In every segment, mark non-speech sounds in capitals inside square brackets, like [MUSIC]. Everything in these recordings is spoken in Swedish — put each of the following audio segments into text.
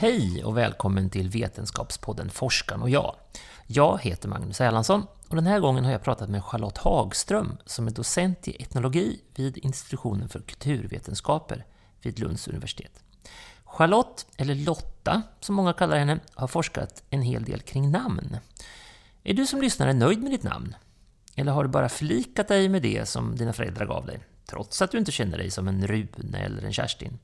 Hej och välkommen till Vetenskapspodden Forskaren och jag. Jag heter Magnus Erlandsson och den här gången har jag pratat med Charlotte Hagström som är docent i etnologi vid institutionen för kulturvetenskaper vid Lunds universitet. Charlotte, eller Lotta som många kallar henne, har forskat en hel del kring namn. Är du som lyssnare nöjd med ditt namn? Eller har du bara förlikat dig med det som dina föräldrar gav dig, trots att du inte känner dig som en Rune eller en Kerstin?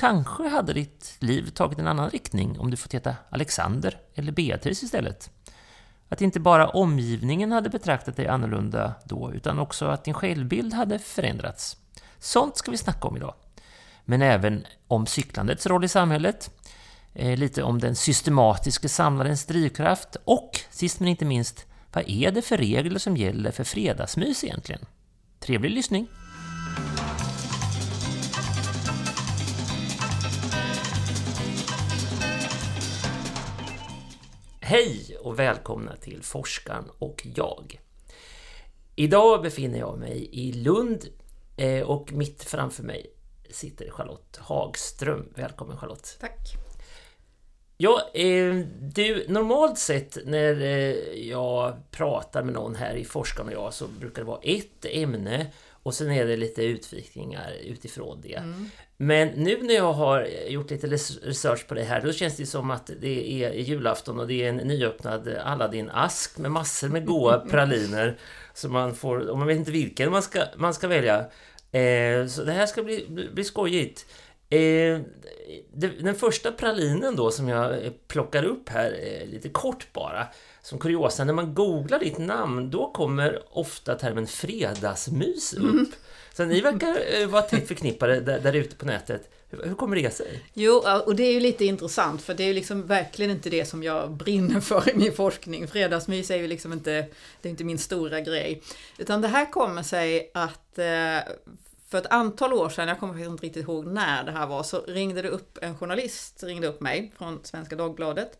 Kanske hade ditt liv tagit en annan riktning om du fått heta Alexander eller Beatrice istället. Att inte bara omgivningen hade betraktat dig annorlunda då, utan också att din självbild hade förändrats. Sånt ska vi snacka om idag. Men även om cyklandets roll i samhället, eh, lite om den systematiska samlarens drivkraft och, sist men inte minst, vad är det för regler som gäller för fredagsmys egentligen? Trevlig lyssning! Hej och välkomna till Forskaren och jag. Idag befinner jag mig i Lund eh, och mitt framför mig sitter Charlotte Hagström. Välkommen Charlotte! Tack! Ja, eh, du, normalt sett när eh, jag pratar med någon här i Forskaren och jag så brukar det vara ett ämne och sen är det lite utvikningar utifrån det. Mm. Men nu när jag har gjort lite research på det här, då känns det som att det är julafton och det är en nyöppnad Aladdin-ask med massor med goda [LAUGHS] praliner. Så man får, och man vet inte vilken man ska, man ska välja. Eh, så det här ska bli, bli skojigt. Eh, den första pralinen då som jag plockar upp här, eh, lite kort bara, som kuriosa, när man googlar ditt namn, då kommer ofta termen fredagsmys upp. Mm. Så ni verkar eh, vara tätt förknippade där, där ute på nätet. Hur, hur, kommer det sig? Jo, och det är ju lite intressant för det är ju liksom verkligen inte det som jag brinner för i min forskning. Fredagsmys är ju liksom inte, det är inte min stora grej. Utan det här kommer sig att eh, för ett antal år sedan, jag kommer faktiskt inte riktigt ihåg när det här var, så ringde det upp en journalist, ringde upp mig från Svenska Dagbladet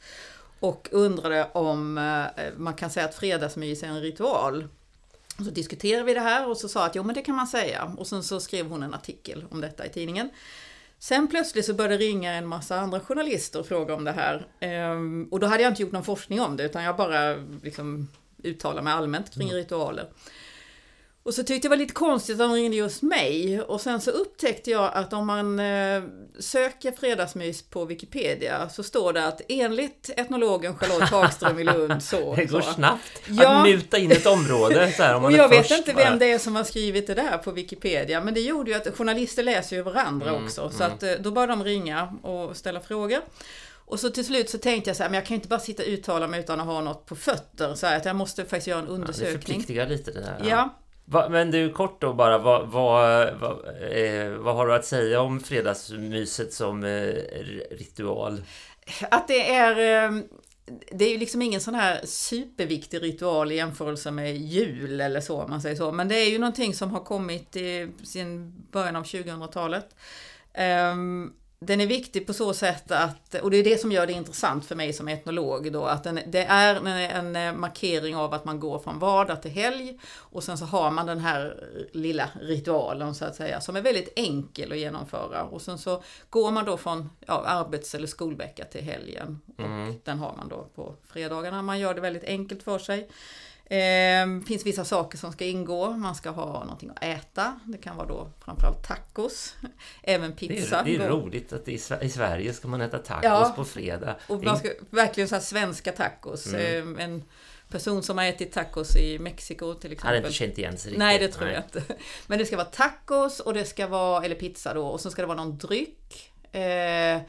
och undrade om eh, man kan säga att fredagsmys är en ritual. Och så diskuterade vi det här och så sa att jo men det kan man säga. Och sen så skrev hon en artikel om detta i tidningen. Sen plötsligt så började ringa en massa andra journalister och fråga om det här. Ehm, och då hade jag inte gjort någon forskning om det utan jag bara liksom uttalade mig allmänt kring mm. ritualer. Och så tyckte jag det var lite konstigt att de ringde just mig. Och sen så upptäckte jag att om man eh, söker fredagsmys på Wikipedia så står det att enligt etnologen Charlotte Hagström i Lund så... [LAUGHS] Det går så. snabbt ja. att muta in ett område. Så här, om man och jag vet inte vem det är som har skrivit det där på Wikipedia. Men det gjorde ju att journalister läser ju varandra mm, också. Så mm. att eh, då började de ringa och ställa frågor. Och så till slut så tänkte jag så här, men jag kan inte bara sitta och uttala mig utan att ha något på fötter. Så här, att jag måste faktiskt göra en undersökning. Ja, det förpliktigar lite det där. Ja. ja. Va, men du, kort då bara, vad, vad, vad, eh, vad, har du att säga om fredagsmyset som eh, ritual? Att det är... Eh, det är ju liksom ingen sån här superviktig ritual i jämförelse med jul eller så, om man säger så. Men det är ju någonting som har kommit i, sin början av 2000-talet. Den är viktig på så sätt att, och det är det som gör det intressant för mig som etnolog då, att den, det är en, en markering av att man går från vardag till helg och sen så har man den här lilla ritualen så att säga, som är väldigt enkel att genomföra. Och sen så går man då från ja, arbets eller skolvecka till helgen. Och mm. den har man då på fredagarna. Man gör det väldigt enkelt för sig. Det eh, finns vissa saker som ska ingå. Man ska ha någonting att äta. Det kan vara då framförallt tacos. [LAUGHS] Även pizza. Det är, det är roligt att i, Sverige ska man äta tacos ja, på fredag. Och man ska, verkligen så svenska tacos. Mm. Eh, en person som har ätit tacos i Mexiko till exempel. Hade inte känt igen sig riktigt. Nej, det tror Nej. jag inte. [LAUGHS] Men det ska vara tacos och det ska vara, eller pizza då, och så ska det vara någon dryck. Eh,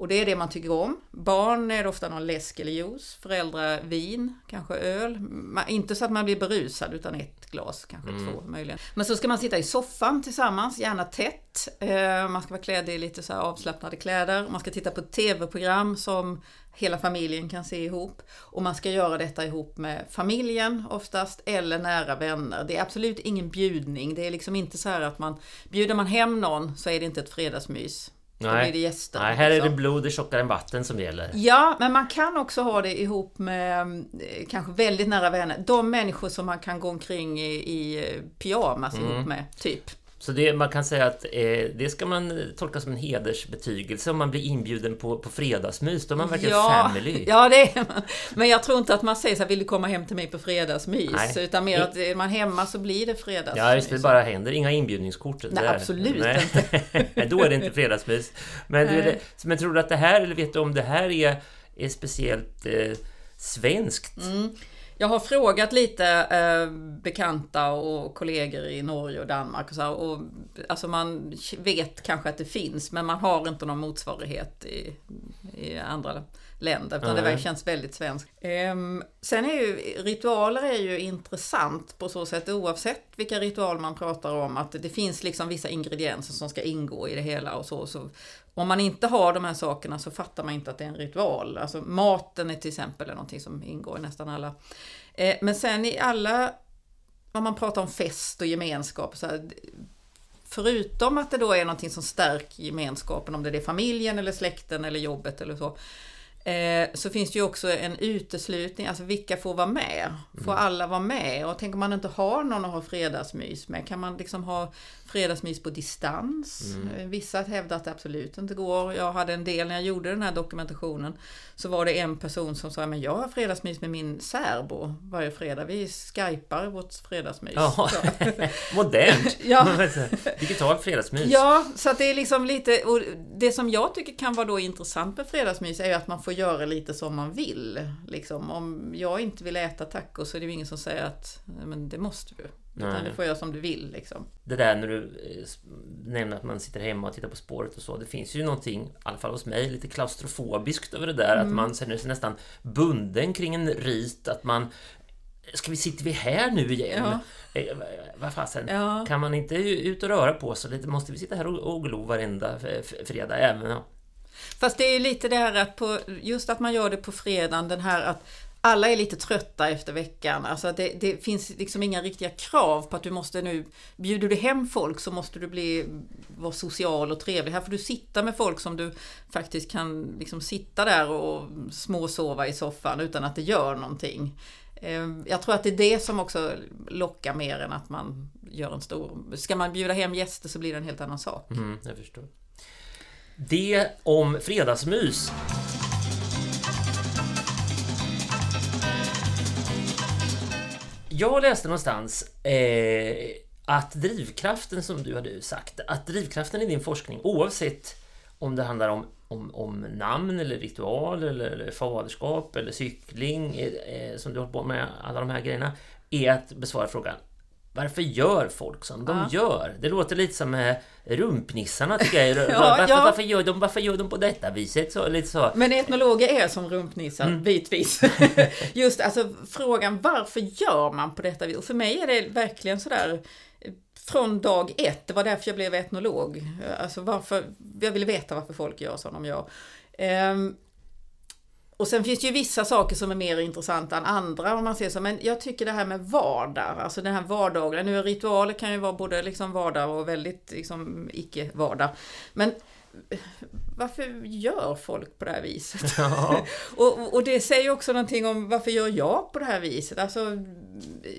Och det är det man tycker om. Barn är det ofta någon läsk eller juice, föräldrar vin, kanske öl. Man, inte så att man blir berusad utan ett glas, kanske Mm. två möjligen. Men så ska man sitta i soffan tillsammans, gärna tätt. Eh, man ska vara klädd i lite så avslappnade kläder. Man ska titta på tv-program som hela familjen kan se ihop. Och man ska göra detta ihop med familjen oftast, eller nära vänner. Det är absolut ingen bjudning. Det är liksom inte så här att man, bjuder man hem någon så är det inte ett fredagsmys. Då blir det. Nej, här är det liksom. blod är tjockare än vatten som gäller. Ja, men man kan också ha det ihop med eh, kanske väldigt nära vänner. De människor som man kan gå omkring i, i pyjamas Mm. ihop med, typ. Så det, man kan säga att eh, det ska man tolka som en hedersbetygelse om man blir inbjuden på, på fredagsmys. Då är man verkligen family. [LAUGHS] Ja, det är man. Men jag tror inte att man säger så här, vill du komma hem till mig på fredagsmys? Nej. Utan mer att är man hemma så blir det fredagsmys. Ja, just det. Bara händer. Inga inbjudningskort. Nej, där. absolut inte. [LAUGHS] Nej, då är det inte fredagsmys. Men, det, men tror du att det här, eller vet du om det här är, är speciellt eh, svenskt? Mm. Jag har frågat lite eh, bekanta och kollegor i Norge och Danmark och så här, och alltså man vet kanske att det finns men man har inte någon motsvarighet i, i andra länder utan det känns väldigt svenskt. Ehm, sen är ju ritualer är ju intressant på så sätt oavsett vilka ritualer man pratar om att det finns liksom vissa ingredienser som ska ingå i det hela och så. så om man inte har de här sakerna så fattar man inte att det är en ritual. Alltså maten är till exempel är någonting som ingår i nästan alla. Eh, men sen i alla, om man pratar om fest och gemenskap, så här, förutom att det då är någonting som stärker gemenskapen, om det är familjen eller släkten eller jobbet eller så, så finns det ju också en uteslutning, alltså vilka får vara med? Får alla vara med? Och tänk om man inte har någon att ha fredagsmys med, kan man liksom ha fredagsmys på distans? Eh, Vissa hävdar att det absolut inte går. Jag hade en del när jag gjorde den här dokumentationen, så var det en person som sa, men jag har fredagsmys med min särbo varje fredag, vi skypar vårt fredagsmys. Ja, [LAUGHS] modernt! Ja. [LAUGHS] Digitalt fredagsmys. Ja, så att det är liksom lite, och det som jag tycker kan vara då intressant med fredagsmys är ju att man får göra lite som man vill. Liksom, om jag inte vill äta tacos så är det ju ingen som säger att "Nej, men det måste du. Utan du får göra som du vill. Liksom. Det där när du eh, nämner att man sitter hemma och tittar på spåret och så. Det finns ju någonting, i alla fall hos mig, lite klaustrofobiskt över det där. Mm. Att man känner sig nästan bunden kring en rit. Att man... Ska vi, sitter vi här nu igen? Eh, vad- fasen? Ja. Kan man inte ut och röra på sig lite? Måste vi sitta här och, glo varenda fredag? Även, ja. Fast det är ju lite det här att på, just att man gör det på fredagen, den här att alla är lite trötta efter veckan. Alltså det, det finns liksom inga riktiga krav på att du måste nu, bjuder du hem folk så måste du bli, vara social och trevlig. Här får du sitta med folk som du faktiskt kan liksom sitta där och småsova i soffan utan att det gör någonting. Ehm, jag tror att det är det som också lockar mer än att man gör en stor... Ska man bjuda hem gäster så blir det en helt annan sak. Mm, jag förstår. Det om fredagsmys. Jag läste någonstans eh, att drivkraften som du hade sagt, att drivkraften i din forskning oavsett om det handlar om, om, om namn eller ritual eller, eller faderskap eller cykling eh, som du har hållit på med, alla de här grejerna, är att besvara frågan varför gör folk som de gör? Det låter lite som eh, rumpnissarna tycker jag. [LAUGHS] varför, ja. varför, gör de, varför gör de på detta viset? Så, lite så. Men etnologer är som rumpnissar, Mm. bitvis. [LAUGHS] Just alltså frågan varför gör man på detta vis? Och för mig är det verkligen sådär från dag ett, det var därför jag blev etnolog. Alltså varför, jag ville veta varför folk gör som de gör. Ehm, och sen finns det ju vissa saker som är mer intressanta än andra om man ser så. Men jag tycker det här med vardag, alltså den här vardagliga. Nu ritualer kan ju vara både liksom vardag och väldigt liksom icke-vardag. Men varför gör folk på det här viset? Ja. [LAUGHS] och, och det säger ju också någonting om varför gör jag på det här viset? Alltså,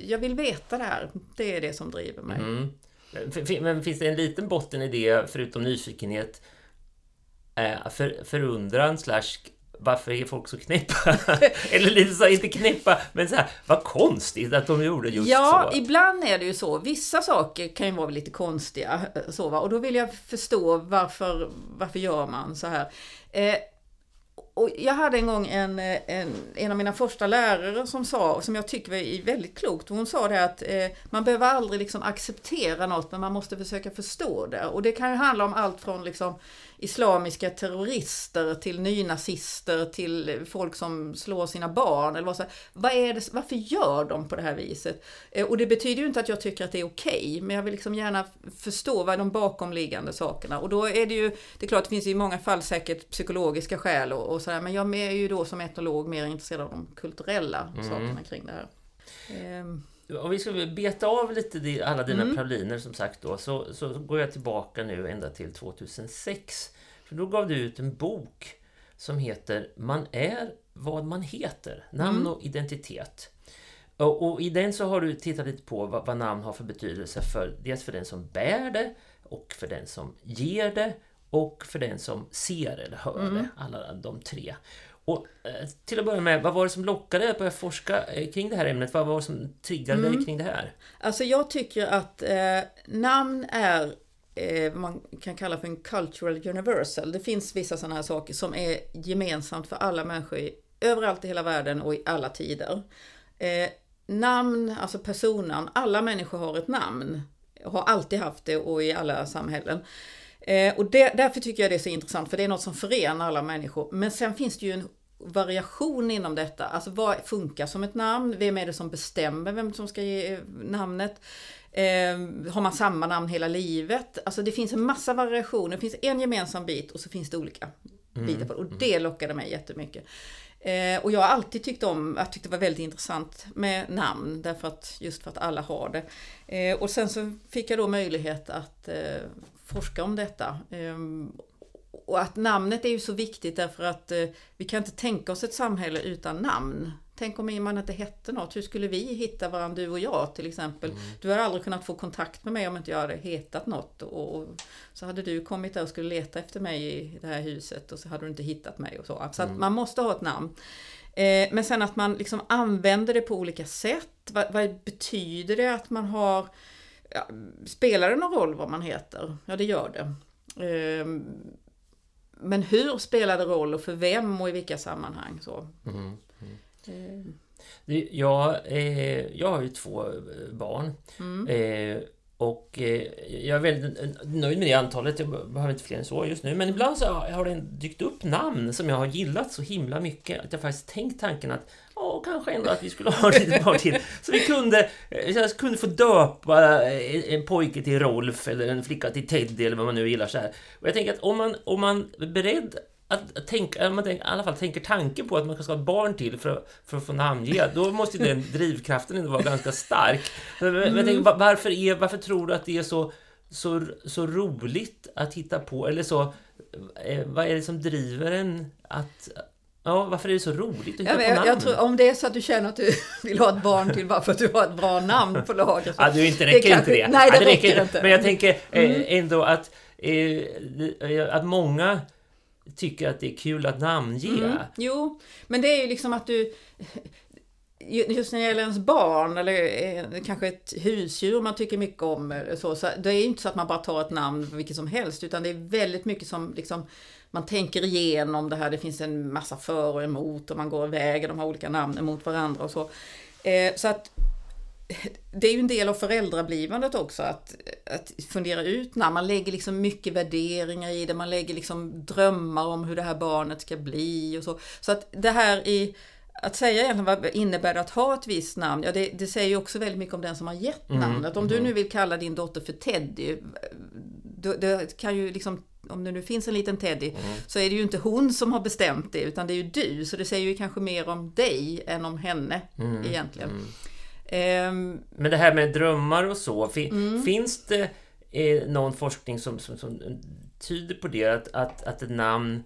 jag vill veta det här. Det är det som driver mig. Mm. Men finns det en liten botten i det, förutom nyfikenhet, eh, för, förundran slash varför är folk så knäppa? [LAUGHS] Eller lite så, inte knäppa, men så här, vad konstigt att de gjorde just Ja, så. ibland är det ju så. Vissa saker kan ju vara lite konstiga. eh, Så, va? Och då vill jag förstå varför, varför gör man så här. Eh, och jag hade en gång en, eh, en, en av mina första lärare som sa, som jag tycker är väldigt klokt, hon sa det att eh, man behöver aldrig liksom acceptera något, men man måste försöka förstå det. Och det kan ju handla om allt från liksom islamiska terrorister till nynazister till folk som slår sina barn. Eller vad, så, vad är det, varför gör de på det här viset? Eh, och det betyder ju inte att jag tycker att det är okej, okay, men jag vill liksom gärna förstå vad är de bakomliggande sakerna. Och då är det ju, det är klart det finns i många fall säkert psykologiska skäl och, och sådär, men jag är ju då som etnolog mer intresserad av de kulturella mm. sakerna kring det här. Um. Om vi ska beta av lite alla dina mm. praliner som sagt då, så, så går jag tillbaka nu ända till 2006. För då gav du ut en bok som heter Man är vad man heter, namn mm. och identitet. Och, och, i den så har du tittat lite på vad, vad, namn har för betydelse för dels för den som bär det och för den som ger det och för den som ser eller hör mm. det. Alla de tre. Och eh, till att börja med, vad var det som lockade dig att börja forska eh, kring det här ämnet? Vad var det som triggade mm. dig kring det här? Alltså jag tycker att eh, namn är eh, man kan kalla för en cultural universal. Det finns vissa sådana här saker som är gemensamt för alla människor i, överallt i hela världen och i alla tider. Eh, namn, alltså personnamn, alla människor har ett namn. Har alltid haft det och i alla samhällen. Eh, och det, därför tycker jag det är så intressant, för det är något som förenar alla människor. Men sen finns det ju en variation inom detta. Alltså vad funkar som ett namn? Vem är det som bestämmer vem som ska ge namnet? Eh, har man samma namn hela livet? Alltså det finns en massa variationer. Det finns en gemensam bit och så finns det olika mm. bitar på det. Och det lockade mig jättemycket. Eh, och jag har alltid tyckt om, jag tyckte det var väldigt intressant med namn, därför att, just för att alla har det. Eh, och sen så fick jag då möjlighet att eh, forska om detta. Ehm, och att namnet är ju så viktigt därför att eh, vi kan inte tänka oss ett samhälle utan namn. Tänk om man inte hette något, hur skulle vi hitta varandra du och jag till exempel? Mm. Du hade aldrig kunnat få kontakt med mig om inte jag hade hetat något. Och, så hade du kommit där och skulle leta efter mig i det här huset och så hade du inte hittat mig och så. Så mm. man måste ha ett namn. Eh, men sen att man liksom använder det på olika sätt. Vad, vad betyder det att man har ja, spelar det någon roll vad man heter? Ja, det gör det. Ehm, men hur spelar det roll och för vem och i vilka sammanhang? Så. Mm, mm. Ehm. Jag, eh, jag har ju två barn. Mm. Eh, och eh, jag är väldigt nöjd med det antalet, jag behöver inte fler än så just nu. Men ibland så har det dykt upp namn som jag har gillat så himla mycket att jag faktiskt tänkt tanken att ja, kanske ändå att vi skulle ha [LAUGHS] ett par till. Så vi kunde, eh, jag kunde få döpa eh, en pojke till Rolf eller en flicka till Teddy eller vad man nu gillar så här. Och jag tänker att om man, om man är beredd att tänka, man tänker, i alla fall tänker tanken på att man ska ha ett barn till för, för att få namnge, då måste den [LAUGHS] drivkraften ändå vara ganska stark. Men, mm. jag tänker, varför, är, varför tror du att det är så, så, så roligt att hitta på, eller så, eh, vad är det som driver en att Ja, varför är det så roligt att hitta ja, på namn? Jag tror, om det är så att du känner att du [LAUGHS] vill ha ett barn till bara för att du har ett bra namn på lager. Ja, du inte räcker det inte det. Nej, det, ja, det räcker, räcker inte. Men jag tänker eh, mm. ändå att, eh, att många tycker att det är kul att namnge. Mm. Jo, men det är ju liksom att du Just när det gäller ens barn eller eh, kanske ett husdjur man tycker mycket om. Så, så det är ju inte så att man bara tar ett namn vilket som helst utan det är väldigt mycket som liksom man tänker igenom det här. Det finns en massa för och emot och man går och väger de här olika namnen mot varandra och så. Eh, så att det är ju en del av föräldrablivandet också att, att fundera ut när man lägger liksom mycket värderingar i det, man lägger liksom drömmar om hur det här barnet ska bli och så. Så att det här i att säga egentligen vad innebär det att ha ett visst namn, ja det, det säger ju också väldigt mycket om den som har gett mm. namnet. Om du mm. nu vill kalla din dotter för Teddy, det kan ju liksom om det nu finns en liten Teddy, mm. så är det ju inte hon som har bestämt det, utan det är ju du. Så det säger ju kanske mer om dig än om henne mm. egentligen. Mm. Um, Men det här med drömmar och så, fin, mm. finns det eh, någon forskning som, som, som, tyder på det? Att, att, att ett namn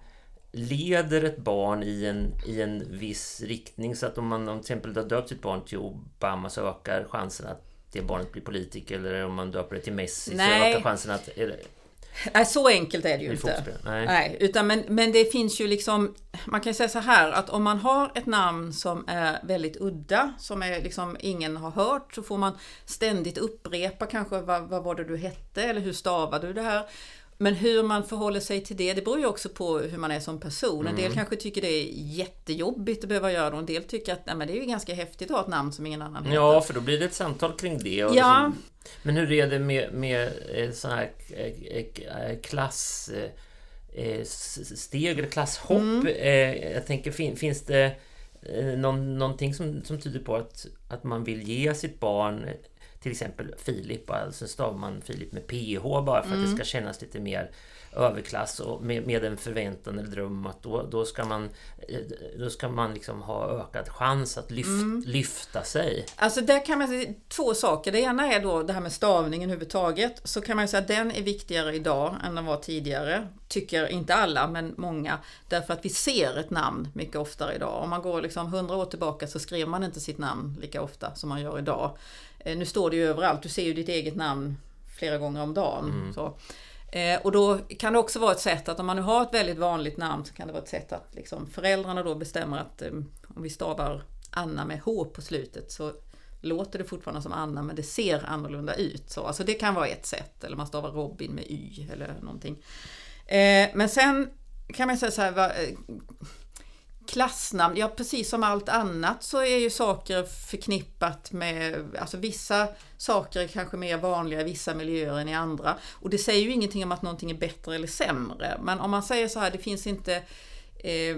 leder ett barn i en, i en viss riktning så att om man om till exempel har döpt sitt barn till Obama så ökar chansen att det barnet blir politiker eller om man döper det till Messi Nej. så ökar chansen att... Nej, så enkelt är det ju inte. Nej. Nej. utan men, men det finns ju liksom, man kan säga så här att om man har ett namn som är väldigt udda, som är liksom ingen har hört, så får man ständigt upprepa kanske vad, vad var det du hette eller hur stavade du det här? Men hur man förhåller sig till det, det beror ju också på hur man är som person. En del mm. kanske tycker det är jättejobbigt att behöva göra det och en del tycker att nej, men det är ju ganska häftigt att ha ett namn som ingen annan heter. Ja, för då blir det ett samtal kring det. ja. Liksom, men hur är det med, med eh, sån här eh, eh, klass eh, steg eller klasshopp. Mm. Jag tänker, fin, finns det någon, någonting som, som tyder på att, att man vill ge sitt barn till exempel Filip, alltså stavar man Filip med PH bara för mm. att det mm. ska kännas lite mer överklass och med, med en förväntan eller dröm att då, då ska man, eh, då ska man liksom ha ökad chans att lyft, mm. lyfta sig. Alltså där kan man säga två saker. Det ena är då det här med stavningen överhuvudtaget. Så kan man säga att den är viktigare idag än den var tidigare. Tycker inte alla, men många. Därför att vi ser ett namn mycket oftare idag. Om man går liksom hundra år tillbaka så skrev man inte sitt namn lika ofta som man gör idag. Eh, nu står det ju överallt, du ser ju ditt eget namn flera gånger om dagen. Mm. Så. Eh, och då kan det också vara ett sätt att om man nu har ett väldigt vanligt namn så kan det vara ett sätt att liksom, föräldrarna då bestämmer att eh, om vi stavar Anna med H på slutet så låter det fortfarande som Anna men det ser annorlunda ut. Så, alltså det kan vara ett sätt, eller man stavar Robin med Y eller någonting. Men sen kan man säga så här, klassnamn, ja precis som allt annat så är ju saker förknippat med, alltså vissa saker är kanske mer vanliga i vissa miljöer än i andra. Och det säger ju ingenting om att någonting är bättre eller sämre. Men om man säger så här, det finns inte eh,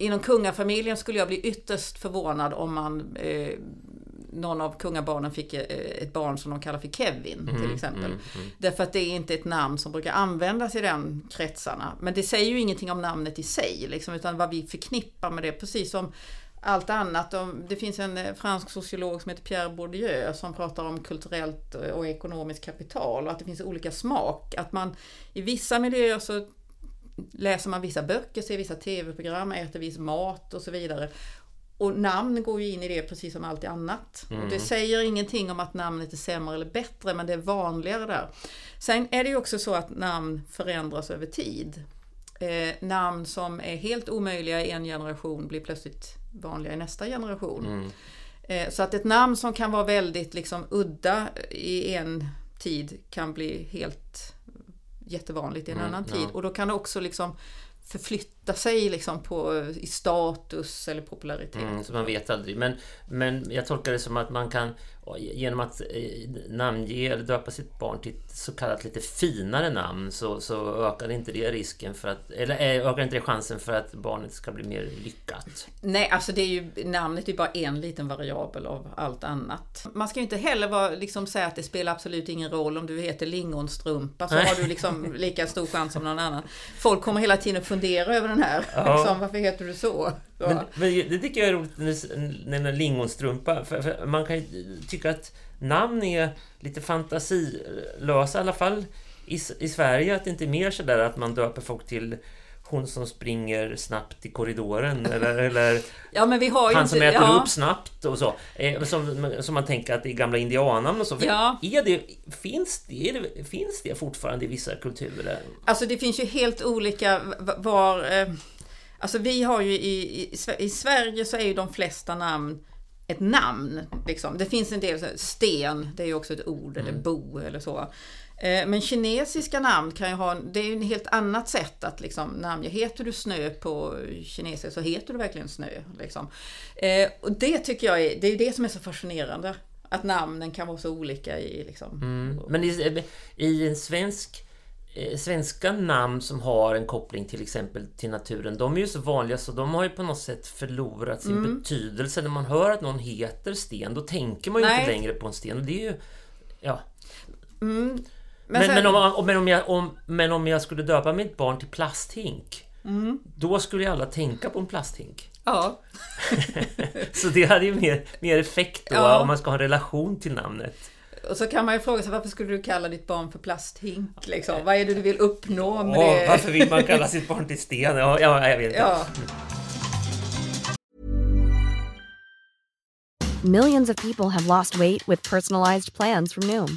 Inom kungafamiljen skulle jag bli ytterst förvånad om man eh, någon av kungabarnen fick eh, ett barn som de kallar för Kevin mm, till exempel. Mm, mm. Därför att det är inte ett namn som brukar användas i den kretsarna. Men det säger ju ingenting om namnet i sig, liksom, utan vad vi förknippar med det. Precis som allt annat. Det finns en eh, fransk sociolog som heter Pierre Bourdieu som pratar om kulturellt eh, och ekonomiskt kapital och att det finns olika smak. Att man i vissa miljöer så läser man vissa böcker, ser vissa tv-program, äter viss mat och så vidare. Och namn går ju in i det precis som allt annat. Mm. Och det säger ingenting om att namnet är sämre eller bättre, men det är vanligare där. Sen är det ju också så att namn förändras över tid. Eh, namn som är helt omöjliga i en generation blir plötsligt vanliga i nästa generation. Mm. Eh, så att ett namn som kan vara väldigt liksom udda i en tid kan bli helt jättevanligt i en mm, annan tid. Och då kan det också liksom förflytta sig liksom på, i status eller popularitet. Mm, så man vet aldrig. Men, men jag tolkar det som att man kan genom att eh, namnge eller döpa sitt barn till ett så kallat lite finare namn så, så ökar inte det risken för att, eller eh, ökar inte det chansen för att barnet ska bli mer lyckat? Nej, alltså det är ju, namnet är bara en liten variabel av allt annat. Man ska ju inte heller vara, liksom, säga att det spelar absolut ingen roll om du heter lingonstrumpa så har du liksom lika stor chans som någon annan. Folk kommer hela tiden fundera över den här, ja. liksom, varför heter du så? Men, men, det tycker jag är roligt när det lingonstrumpa. För, för man kan ju tycka att namn är lite fantasilösa, i alla fall i, i Sverige. Att det inte är mer sådär att man döper folk till hon som springer snabbt i korridoren eller, eller [LAUGHS] ja, han som äter ja. upp snabbt och så. Eh, som, som man tänker att det är gamla indiannamn och så. Ja. Är det, finns, det, finns det fortfarande i vissa kulturer? Alltså det finns ju helt olika var... Eh, Alltså vi har ju i, i, i Sverige så är ju de flesta namn ett namn. Liksom. Det finns en del, sten, det är ju också ett ord, mm. eller bo eller så. Eh, men kinesiska namn kan ju ha, det är ju ett helt annat sätt att liksom namnge. Heter du snö på kinesiska så heter du verkligen snö. Liksom. Eh, och det tycker jag är, det är det som är så fascinerande. Att namnen kan vara så olika i liksom. Mm. Men i, i en svensk Eh, svenska namn som har en koppling till exempel till naturen, de är ju så vanliga så de har ju på något sätt förlorat sin mm. betydelse. När man hör att någon heter Sten, då tänker man ju Nej. inte längre på en sten. Och det är ju... Ja. Mm. Men, men, sen... men, om, men, om jag, om, men om jag skulle döpa mitt barn till plasthink, mm. då skulle ju alla tänka på en plasthink. Ja. [LAUGHS] så det hade ju mer, mer effekt då, ja. om man ska ha en relation till namnet. Och så kan man ju fråga sig varför skulle du kalla ditt barn för plasthink? Liksom? Vad är det du vill uppnå med oh, det? Varför vill man kalla [LAUGHS] sitt barn till sten? Ja, ja jag vet inte. Ja. Millions of people have lost weight with personalized plans from Noom.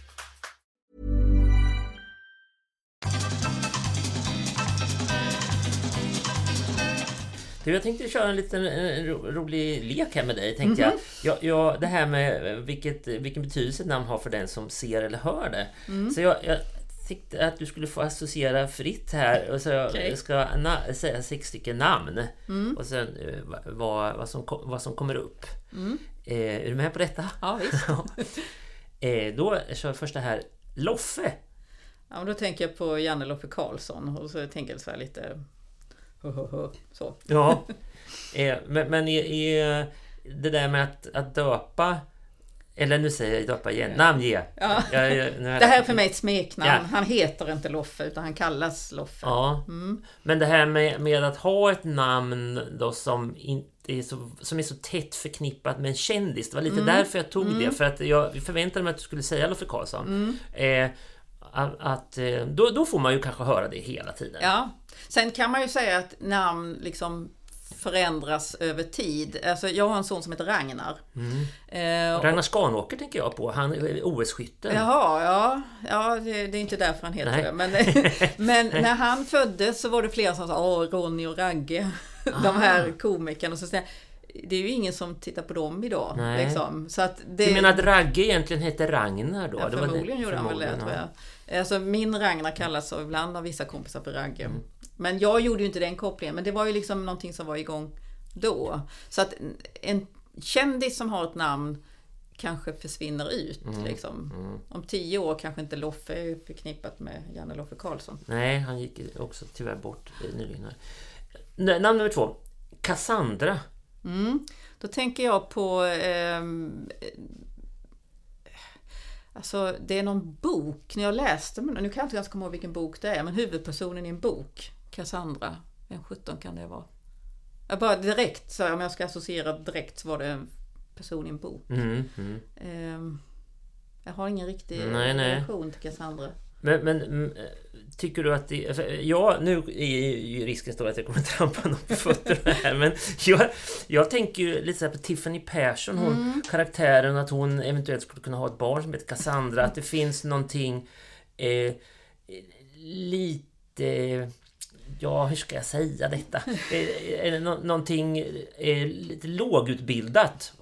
Du, jag tänkte köra en liten en ro, rolig lek här med dig. Tänkte Mhm. jag. Jag, jag. Det här med vilket, vilken betydelse ett namn har för den som ser eller hör det. Mm. Så jag, jag tänkte att du skulle få associera fritt här. Och så jag. Mm. ska säga sex stycken namn. Och sen eh, vad, vad, som, vad som kommer upp. Mm. Eh, är du med på detta? Ja, visst. [LAUGHS] eh, då kör jag först det här. Loffe. Ja, då tänker jag på Janne Loffe Karlsson och så tänker jag så här lite... [LAUGHS] Så. Ja. [LAUGHS] eh, men men i, i, det där med att, att döpa eller nu säger jag döpa igen. Namnge. Ja. Jag, jag, Det här är för mig ett smeknamn. Ja. Han heter inte Loffe utan han kallas Loffe. Ja. Mm. Men det här med, med att ha ett namn då som inte är så, som är så tätt förknippat med en kändis. Det var Mm. lite därför jag tog det. För att jag förväntade mig att du skulle säga Loffe Karlsson. Mm. Eh, att, eh, då, då får man ju kanske höra det hela tiden. Ja. Sen kan man ju säga att namn liksom förändras över tid. Alltså jag har en son som heter Ragnar. Eh, och- Ragnar Skanåker tänker jag på. Han är OS-skytten. Jaha, ja, ja det, det är inte därför han heter Nej. det. Men, [LAUGHS] men när han föddes så var det flera som sa Åh, Ronny och Ragge. De här komikerna. Och så det är ju ingen som tittar på dem idag. Nej. Liksom. Så att det, Du menar att Ragge egentligen hette Ragnar då? Ja, Det förmodligen gjorde han väl det tror ja. jag. Alltså min Ragnar kallas så ibland av vissa kompisar för Ragge. Mm. Men jag gjorde ju inte den kopplingen. Men det var ju liksom någonting som var igång då. Så att en kändis som har ett namn kanske försvinner ut. Mm. Liksom. Om tio år kanske inte Loffe är förknippat med Janne Loffe Karlsson. Nej, han gick också tyvärr bort nyligen. Namn nummer två. Cassandra. Mm. Då tänker jag på ehm, Alltså det är någon bok, när jag läste, nu kan jag inte ens komma ihåg vilken bok det är, men huvudpersonen i en bok, Cassandra, vem 17 kan det vara? Jag bara direkt, så om jag ska associera direkt så var det en person i en bok. Mm, mm. Ehm, jag har ingen riktig Nej, nej. relation till Cassandra. Men, men mm, tycker du att det... för Ja, nu är ju risken stor att jag kommer [LAUGHS] trampa någon på fötterna här. Men jag, jag tänker ju lite så på Tiffany Persson, hon, Mm. karaktären, att hon eventuellt skulle kunna ha ett barn som heter Cassandra. Att det finns någonting eh, lite... Ja, hur ska jag säga detta? Eh, någonting eh, lite lågutbildat?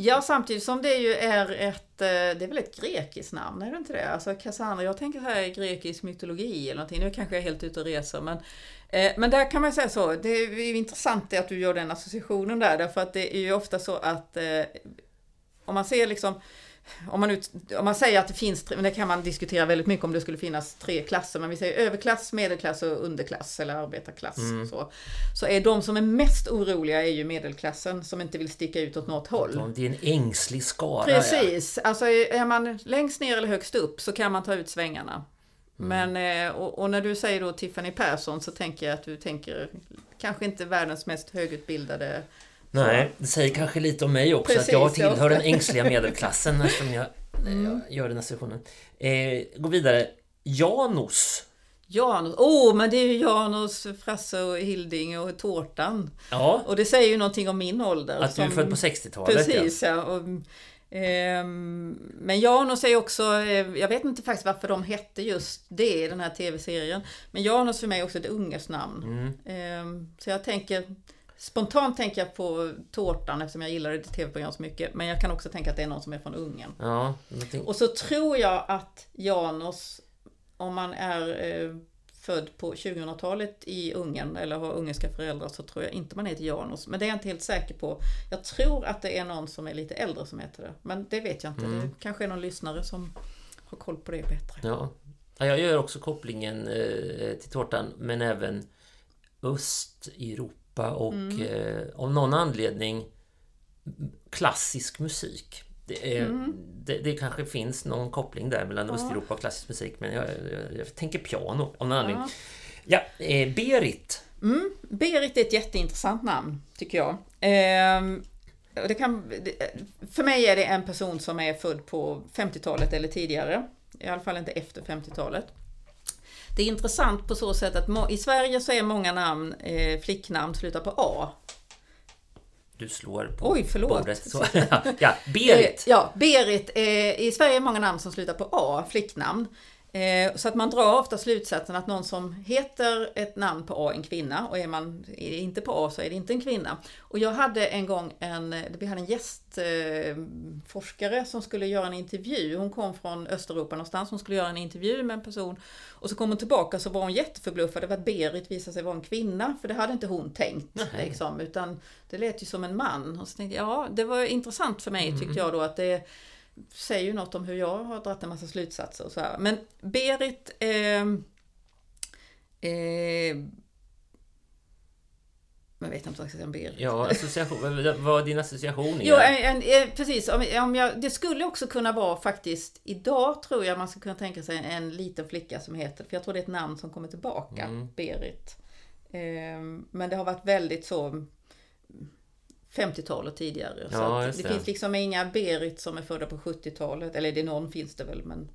Ja, samtidigt som det ju är ett, eh, det är väl ett grekiskt namn, är det inte det? Alltså Cassandra, jag tänker här grekisk mytologi eller någonting, nu kanske jag är helt ute och reser, men eh, men där kan man säga så, det är ju intressant att du gör den associationen där, därför att det är ju ofta så att eh, om man ser liksom om man, ut, om man säger att det finns, men det kan man diskutera väldigt mycket om det skulle finnas tre klasser, men vi säger överklass, medelklass och underklass eller arbetarklass. Så, så är de som är mest oroliga är ju medelklassen som inte vill sticka ut åt något håll. Det är en ängslig skara. ja. Precis, alltså är man längst ner eller högst upp så kan man ta ut svängarna. Mm. Men, eh, och, och när du säger då Tiffany Persson så tänker jag att du tänker kanske inte världens mest högutbildade. Nej, det säger kanske lite om mig också Precis, att jag ja. tillhör den ängsliga medelklassen eftersom jag, [LAUGHS] eh, jag gör den associationen. Eh, gå vidare. Janus. Janus, åh oh, men det är ju Janus, Frasse och Hilding och Tårtan. Ja, Och det säger ju någonting om min ålder. att du är född på 60-talet. Precis, ja. Och, ehm, men Janus är också, eh, jag vet inte faktiskt varför de hette just det i den här tv-serien. Men Janus för mig är också ett ungerskt namn. Mm. Ehm, så jag tänker, spontant tänker jag på Tårtan eftersom jag gillar det tv-program så mycket. Men jag kan också tänka att det är någon som är från Ungern. Ja, någonting. Och så tror jag att Janus, om man är eh, född på 2000-talet i Ungern eller har ungerska föräldrar så tror jag inte man heter Janus. Men det är jag inte helt säker på. Jag tror att det är någon som är lite äldre som heter det. Men det vet jag inte. Det kanske är någon lyssnare som har koll på det bättre. Ja. Ja, jag gör också kopplingen eh, till tårtan, men även Östeuropa och Mm. eh, av någon anledning klassisk musik. Det, är, Mm. det, det kanske finns någon koppling där mellan Östeuropa och klassisk musik, men jag, jag, jag tänker piano av någon anledning. Ja, eh, Berit. Mm, Berit är ett jätteintressant namn, tycker jag. Och det kan, för mig är det en person som är född på 50-talet eller tidigare. I alla fall inte efter 50-talet. Det är intressant på så sätt att i Sverige så är många namn, eh, flicknamn, slutar på A. Du slår på Oj, förlåt. bordet. Så, [LAUGHS] ja, Berit. Eh, Ja, Berit. Eh, I Sverige är många namn som slutar på A, flicknamn. Eh, så att man drar ofta slutsatsen att någon som heter ett namn på A är en kvinna och är man inte på A så är det inte en kvinna. Och jag hade en gång en, vi hade en gästforskare som skulle göra en intervju. Hon kom från Östeuropa någonstans, hon skulle göra en intervju med en person. Och så kom hon tillbaka så var hon jätteförbluffad över att Berit visade sig vara en kvinna. För det hade inte hon tänkt. Liksom, utan det lät ju som en man. Och så tänkte jag, ja det var intressant för mig tyckte jag då att det säger ju något om hur jag har dragit en massa slutsatser och så här. Men Berit eh, eh, jag vet inte vad jag ska säga om Berit. Ja, association. vad är din association? Jo, en, en, precis. Om, om jag, det skulle också kunna vara faktiskt, idag tror jag man skulle kunna tänka sig en, en liten flicka som heter, för jag tror det är ett namn som kommer tillbaka, Mm. Berit. Eh, men det har varit väldigt så 50-tal och tidigare. så Ja, just det, det. finns liksom inga Berit som är födda på 70-talet. Eller det någon finns det väl, men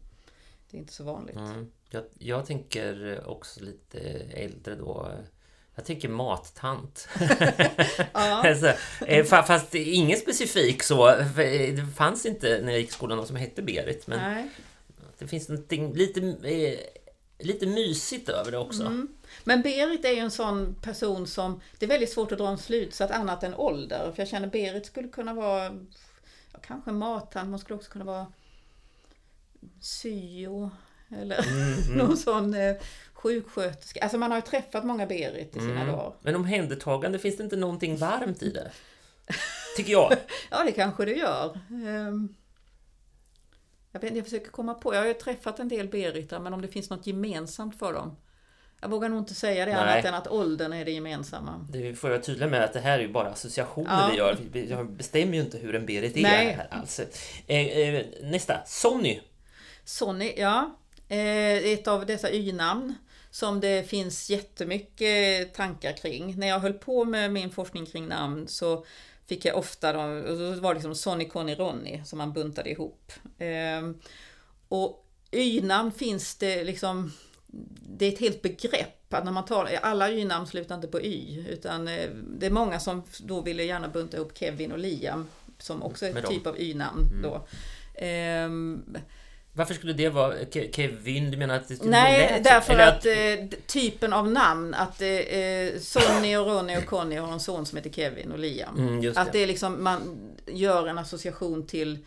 det är inte så vanligt. Mm. Jag, jag tänker också lite äldre då. Jag tänker mattant. [LAUGHS] [LAUGHS] alltså, eh, fa- fast ingen specifik så. eh, Det fanns inte när jag gick i skolan någon som hette Berit. Men Nej. det finns någonting lite, eh, lite mysigt över det också. Mm. Men Berit är ju en sån person som det är väldigt svårt att dra en slutsats annat än ålder. För jag känner Berit skulle kunna vara kanske mattant, man skulle också kunna vara syo eller [LAUGHS] någon sån eh, sjuksköterska. Alltså man har ju träffat många Berit i sina dagar. Men omhändertagande, finns det inte någonting varmt i det? Tycker jag. [LAUGHS] Ja, det kanske det gör. Ehm, Jag, vet, jag försöker komma på, jag har ju träffat en del Beritar, men om det finns något gemensamt för dem. Jag vågar nog inte säga det Nej. annat än att åldern är det gemensamma. Det får jag vara tydlig med att det här är ju bara associationer Ja. vi gör. Jag bestämmer ju inte hur en Berit är Nej. här alls. Eh, eh, nästa, Sonny. Sonny, ja. Eh, ett av dessa y-namn som det finns jättemycket tankar kring. När jag höll på med min forskning kring namn så fick jag ofta de, och då var det liksom Sonny, Conny, Ronny som man buntade ihop. Eh, och y-namn finns det liksom det är ett helt begrepp. Att när man tar, alla y-namn slutar inte på y. Utan eh, det är många som då ville gärna bunta ihop Kevin och Liam. Som också är dem. typ av y-namn då. Ehm, Varför skulle det vara Ke- Kevin? Du menar att det skulle bli Nej, lätt? därför Eller att, eh, typen av namn, att eh, eh, Sonny och Ronny och Conny har en son som heter Kevin och Liam. Mm, att det. det är liksom, man gör en association till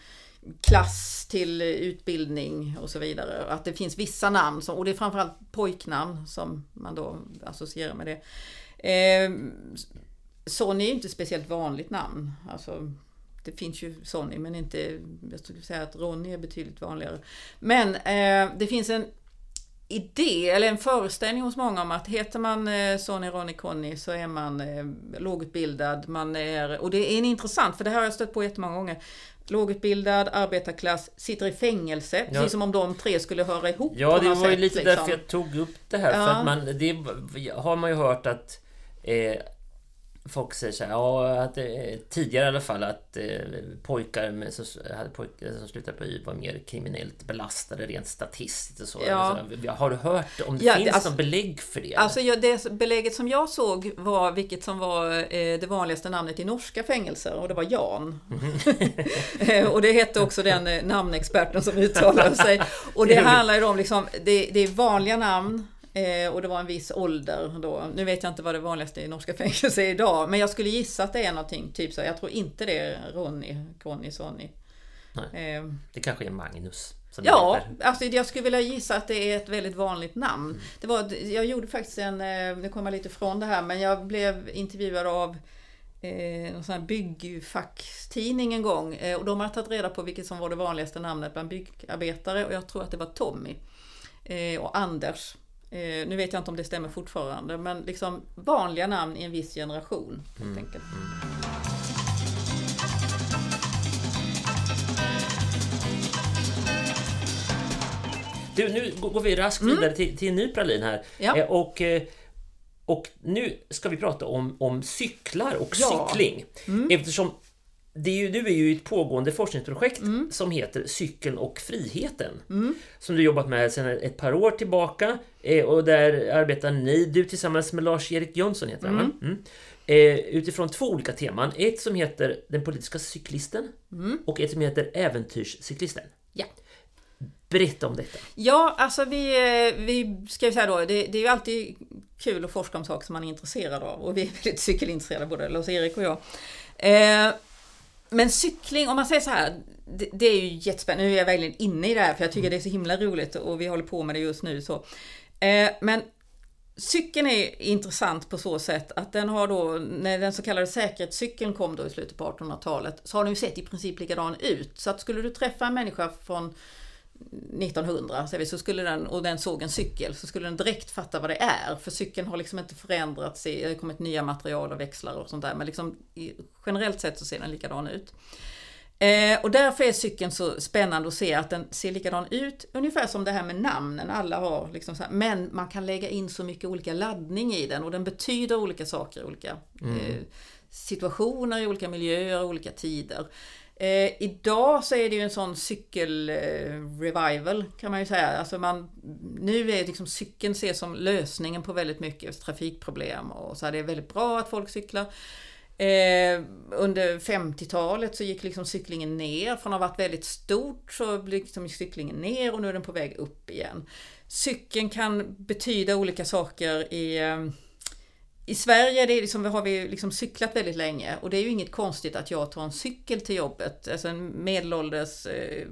klass, till utbildning och så vidare. Att det finns vissa namn, som, och det är framförallt pojknamn som man då associerar med det. Eh, Sonny är ju inte speciellt vanligt namn. Alltså, det finns ju Sonny men inte, jag skulle säga att Ronny är betydligt vanligare. Men eh, det finns en idé eller en föreställning hos många om att heter man eh, Sonny, Ronny, Conny så är man eh, lågutbildad. Man är, och det är en intressant, för det här har jag stött på jättemånga gånger. Lågutbildad, arbetarklass, sitter i fängelse. Ja. Precis som om de tre skulle höra ihop Ja, det var ju sätt, lite liksom. därför jag tog upp det här. För Ja. att man, det har man ju hört att eh, folk säger så här, ja, att, tidigare i alla fall, att eh, pojkar med, som, hade pojkar som slutade på Y var mer kriminellt belastade rent statistiskt och så. Ja. så har du hört om det Ja, finns det- alltså- något belägg för det? Alltså jag, det belägget som jag såg var vilket som var eh, det vanligaste namnet i norska fängelser och det var Jan. Eh, [LAUGHS] och det hette också den eh, namnexperten som uttalade sig. Och det [LAUGHS] handlar ju om liksom, det, det är vanliga namn eh, och det var en viss ålder då. Nu vet jag inte vad det vanligaste i norska [LAUGHS] fängelser är idag, men jag skulle gissa att det är någonting typ så. Jag tror inte det är Ronny, Conny, Sonny. Eh, Det kanske är Magnus. Ja, alltså jag skulle vilja gissa att det är ett väldigt vanligt namn. Det var, jag gjorde faktiskt en, eh, nu kommer jag lite från det här, men jag blev intervjuad av eh, någon sån här byggfacktidning en gång. Eh, och de har tagit reda på vilket som var det vanligaste namnet bland byggarbetare och jag tror att det var Tommy eh, och Anders. Eh, nu vet jag inte om det stämmer fortfarande, men liksom vanliga namn i en viss generation. Helt enkelt. Du, nu går vi raskt vidare till, till en ny pralin här. Mm. Ja. Eh, och, eh, och nu ska vi prata om, om cyklar och Ja. cykling. Mm. Eftersom det är ju, du är ju i ett pågående forskningsprojekt Mm. som heter Cykeln och friheten. Som du jobbat med sedan ett par år tillbaka. Eh, och där arbetar ni, du tillsammans med Lars-Erik Jönsson heter han va? mm. eh, Utifrån två olika teman. Ett som heter Den politiska cyklisten och ett som heter Äventyrscyklisten. Ja. Berätta om detta. Ja, alltså vi, eh, vi ska ju säga då, det, det är ju alltid kul att forska om saker som man är intresserad av och vi är väldigt cykelintresserade både Lars-Erik och jag. Eh, men cykling, om man säger så här, det, det, är ju jättespännande. Nu är jag verkligen inne i det här för jag tycker det är så himla roligt och vi håller på med det just nu. så. Eh, men Cykeln är intressant på så sätt att den har då, när den så kallade säkerhetscykeln kom då i slutet på 1800-talet, så har den ju sett i princip likadan ut. Så att skulle du träffa en människa från 1900 så skulle den, och den såg en cykel så skulle den direkt fatta vad det är. För cykeln har liksom inte förändrats, det har kommit nya material och växlar och sånt där. Men liksom, generellt sett så ser den likadan ut. Eh, och därför är cykeln så spännande att se att den ser likadan ut, ungefär som det här med namnen. Alla har liksom här, men man kan lägga in så mycket olika laddning i den och den betyder olika saker i olika mm. eh, situationer, i olika miljöer, olika tider. Eh, idag så är det ju en sån cykelrevival eh, kan man ju säga. Alltså man, nu är liksom cykeln ses som lösningen på väldigt mycket trafikproblem och så är det väldigt bra att folk cyklar. Eh, under 50-talet så gick liksom cyklingen ner. Från att ha varit väldigt stort så liksom cyklingen ner och nu är den på väg upp igen. Cykeln kan betyda olika saker i eh, i Sverige det liksom, har vi liksom cyklat väldigt länge och det är ju inget konstigt att jag tar en cykel till jobbet. Alltså en medelålders eh,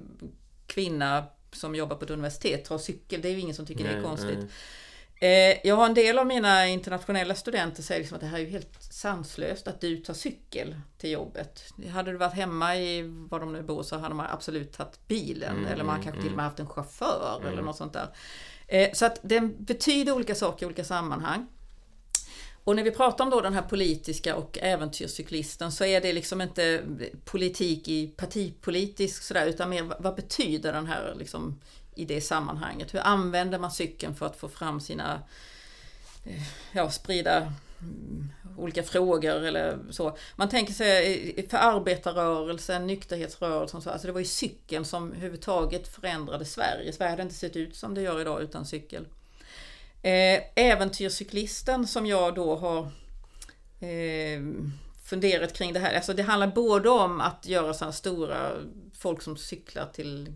kvinna som jobbar på ett universitet tar cykel. Det är ju ingen som tycker nej, det är konstigt. Nej. Eh, jag har en del av mina internationella studenter säger liksom att det här är ju helt sanslöst att du tar cykel till jobbet. Hade du varit hemma i var de nu bor så hade man absolut tagit bilen mm, eller man kanske mm. till och med haft en chaufför mm. eller något sånt där. Eh, så att den betyder olika saker i olika sammanhang. Och när vi pratar om då den här politiska och äventyrscyklisten så är det liksom inte politik i partipolitisk sådär utan mer vad betyder den här liksom i det sammanhanget? Hur använder man cykeln för att få fram sina, eh, ja sprida mm, olika frågor eller så. Man tänker sig eh, för arbetarrörelsen, nykterhetsrörelsen så, alltså det var ju cykeln som överhuvudtaget förändrade Sverige. Sverige hade inte sett ut som det gör idag utan cykel. Eh, äventyrscyklisten som jag då har eh, funderat kring det här. Alltså det handlar både om att göra sådana stora folk som cyklar till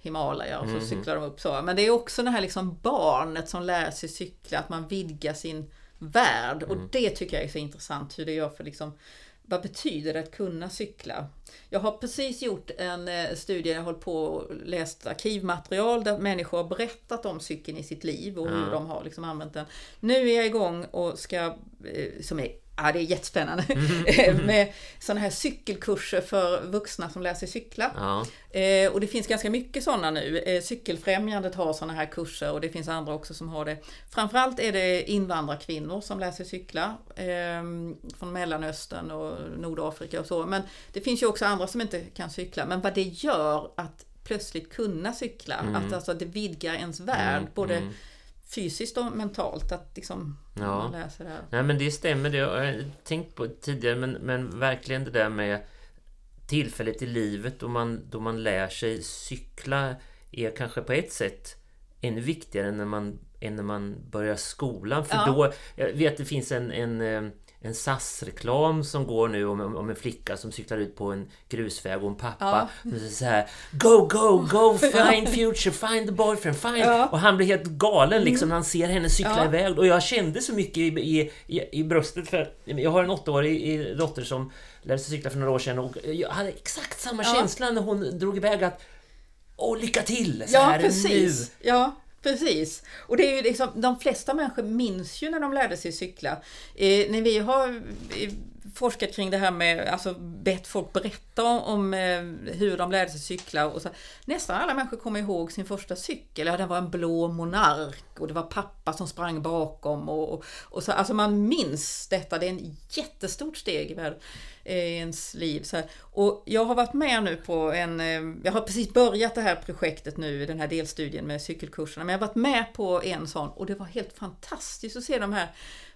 Himalaya och så mm. cyklar de upp så. Men det är också det här liksom barnet som lär sig cykla, att man vidgar sin värld. Och mm. det tycker jag är så intressant hur det gör för liksom vad betyder det att kunna cykla? Jag har precis gjort en eh, studie, jag har hållit på och läst arkivmaterial där människor har berättat om cykeln i sitt liv och hur ja. de har liksom använt den. Nu är jag igång och ska, eh, som är Ja, det är jättespännande. Mm. [LAUGHS] med sådana här cykelkurser för vuxna som lär sig cykla. Ja. Eh, och det finns ganska mycket sådana nu. Eh, Cykelfrämjandet har sådana här kurser och det finns andra också som har det. Framförallt är det invandrarkvinnor som lär sig cykla. Eh, från Mellanöstern och Nordafrika och så. Men det finns ju också andra som inte kan cykla. Men vad det gör att plötsligt kunna cykla, mm. att alltså det vidgar ens värld. Mm. Både mm fysiskt och mentalt att liksom ja. läsa det här. Nej men det stämmer, det har jag tänkt på tidigare men, men verkligen det där med tillfället i livet då man, då man lär sig cykla är kanske på ett sätt ännu viktigare än när man, än när man börjar skolan. För ja. då, jag vet att det finns en, en eh, en SAS-reklam som går nu om, om en flicka som cyklar ut på en grusväg och en pappa ja. som säger så här Go, go, go, [LAUGHS] find future, find the boyfriend, find... Ja. Och han blir helt galen liksom mm. när han ser henne cykla ja. iväg. Och jag kände så mycket i, i, i, i bröstet för jag har en åttaårig dotter som lärde sig cykla för några år sedan och jag hade exakt samma känsla när hon drog iväg att Åh, lycka till! Så ja, här precis. nu! Ja, Precis. Precis, Och det är ju liksom, de flesta människor minns ju när de lärde sig cykla. Eh, när vi har eh, forskat kring det här med, alltså bett folk berätta om, om eh, hur de lärde sig cykla. Och så, nästan alla människor kommer ihåg sin första cykel. Ja, den var en blå monark och det var pappa som sprang bakom. Och, och, och så, alltså man minns detta, det är en jättestort steg i världen ens liv. Så här. Och jag har varit med nu på en, eh, jag har precis börjat det här projektet nu, den här delstudien med cykelkurserna, men jag har varit med på en sån och det var helt fantastiskt att se de här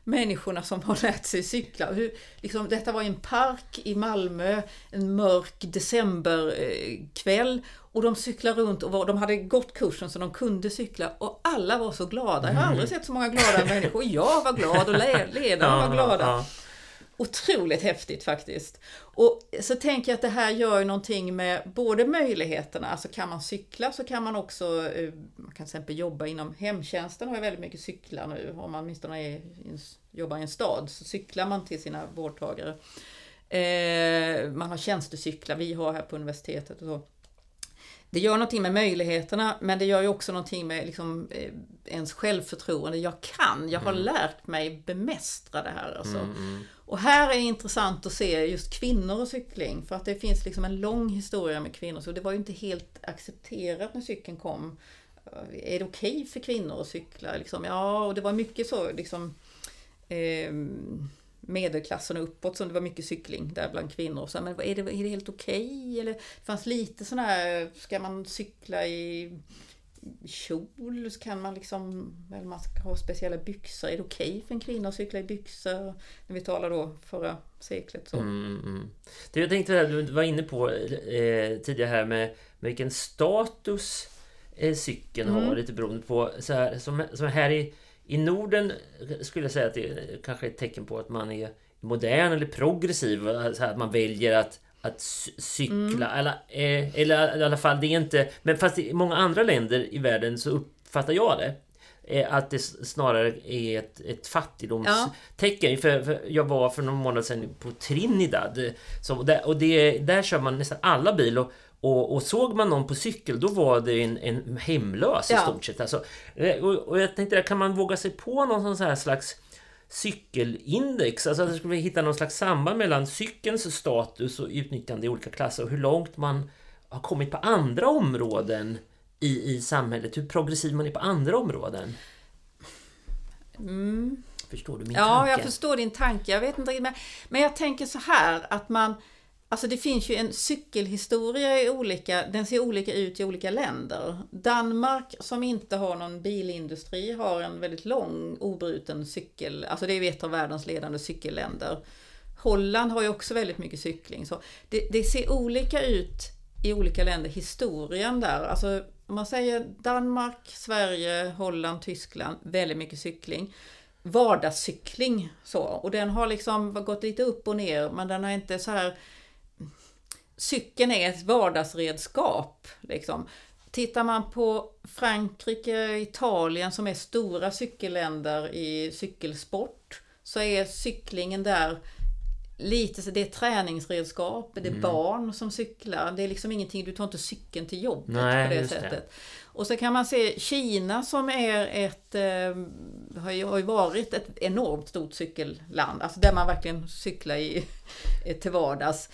människorna som har lärt sig cykla. Hur, liksom, detta var i en park i Malmö en mörk decemberkväll och de cyklade runt och var, de hade gått kursen så de kunde cykla och alla var så glada. Jag har aldrig sett så många glada människor. Jag var glad och ledarna var glada otroligt häftigt faktiskt. Och så tänker jag att det här gör ju någonting med både möjligheterna, alltså kan man cykla så kan man också, eh, man kan till exempel jobba inom hemtjänsten har ju väldigt mycket cyklar nu, om man åtminstone är, jobbar i en stad så cyklar man till sina vårdtagare. Eh, man har tjänstecyklar, vi har här på universitetet och så. Det gör någonting med möjligheterna men det gör ju också någonting med liksom, eh, ens självförtroende. Jag kan, jag har mm. lärt mig bemästra det här. Alltså. Mm, mm. Och här är det intressant att se just kvinnor och cykling för att det finns liksom en lång historia med kvinnor så det var ju inte helt accepterat när cykeln kom. Är det okej okay för kvinnor att cykla? Liksom, ja, och det var mycket så liksom eh, medelklassen och uppåt som det var mycket cykling där bland kvinnor. Så, men är det, är det helt okej? Okay? Eller det fanns lite sån här, ska man cykla i kjol kan man liksom, eller man ska ha speciella byxor. Är det okej okay för en kvinna att cykla i byxor? När vi talar då förra seklet. Så. Mm, mm. Det jag tänkte, du var inne på eh, tidigare här med, med vilken status eh, cykeln mm. har lite beroende på så här, som, som här i i Norden skulle jag säga att det kanske är ett tecken på att man är modern eller progressiv. Så att man väljer att, att cykla. Mm. Eller, eh, eller i alla fall, det är inte... Men fast i många andra länder i världen så uppfattar jag det eh, att det snarare är ett, ett fattigdomstecken. Ja. För, för, jag var för några månader sedan på Trinidad. Så där, och det, där kör man nästan alla bil. Och, och, och, såg man någon på cykel då var det en, en hemlös ja. i stort sett. Alltså, eh, och, och, jag tänkte, kan man våga sig på någon sån här slags cykelindex? Alltså att skulle hitta någon slags samband mellan cykelns status och utnyttjande i olika klasser och hur långt man har kommit på andra områden i, i samhället. Hur progressiv man är på andra områden. Mm. Förstår du min ja, tanke? Ja, jag förstår din tanke. Jag vet inte men, men jag tänker så här att man Alltså det finns ju en cykelhistoria i olika, den ser olika ut i olika länder. Danmark som inte har någon bilindustri har en väldigt lång obruten cykel, alltså det är ju ett av världens ledande cykelländer. Holland har ju också väldigt mycket cykling. Så det, det ser olika ut i olika länder, historien där. Alltså om man säger Danmark, Sverige, Holland, Tyskland, väldigt mycket cykling vardagscykling så. Och den har liksom gått lite upp och ner men den har inte så här cykeln är ett vardagsredskap. Liksom. Tittar man på Frankrike, Italien som är stora cykelländer i cykelsport så är cyklingen där lite det är träningsredskap, det är mm. barn som cyklar. Det är liksom ingenting, du tar inte cykeln till jobbet Nej, på det sättet. Det. Och så kan man se Kina som är ett, eh, har ju varit ett enormt stort cykelland. Alltså där man verkligen cyklar i, [LAUGHS] till vardags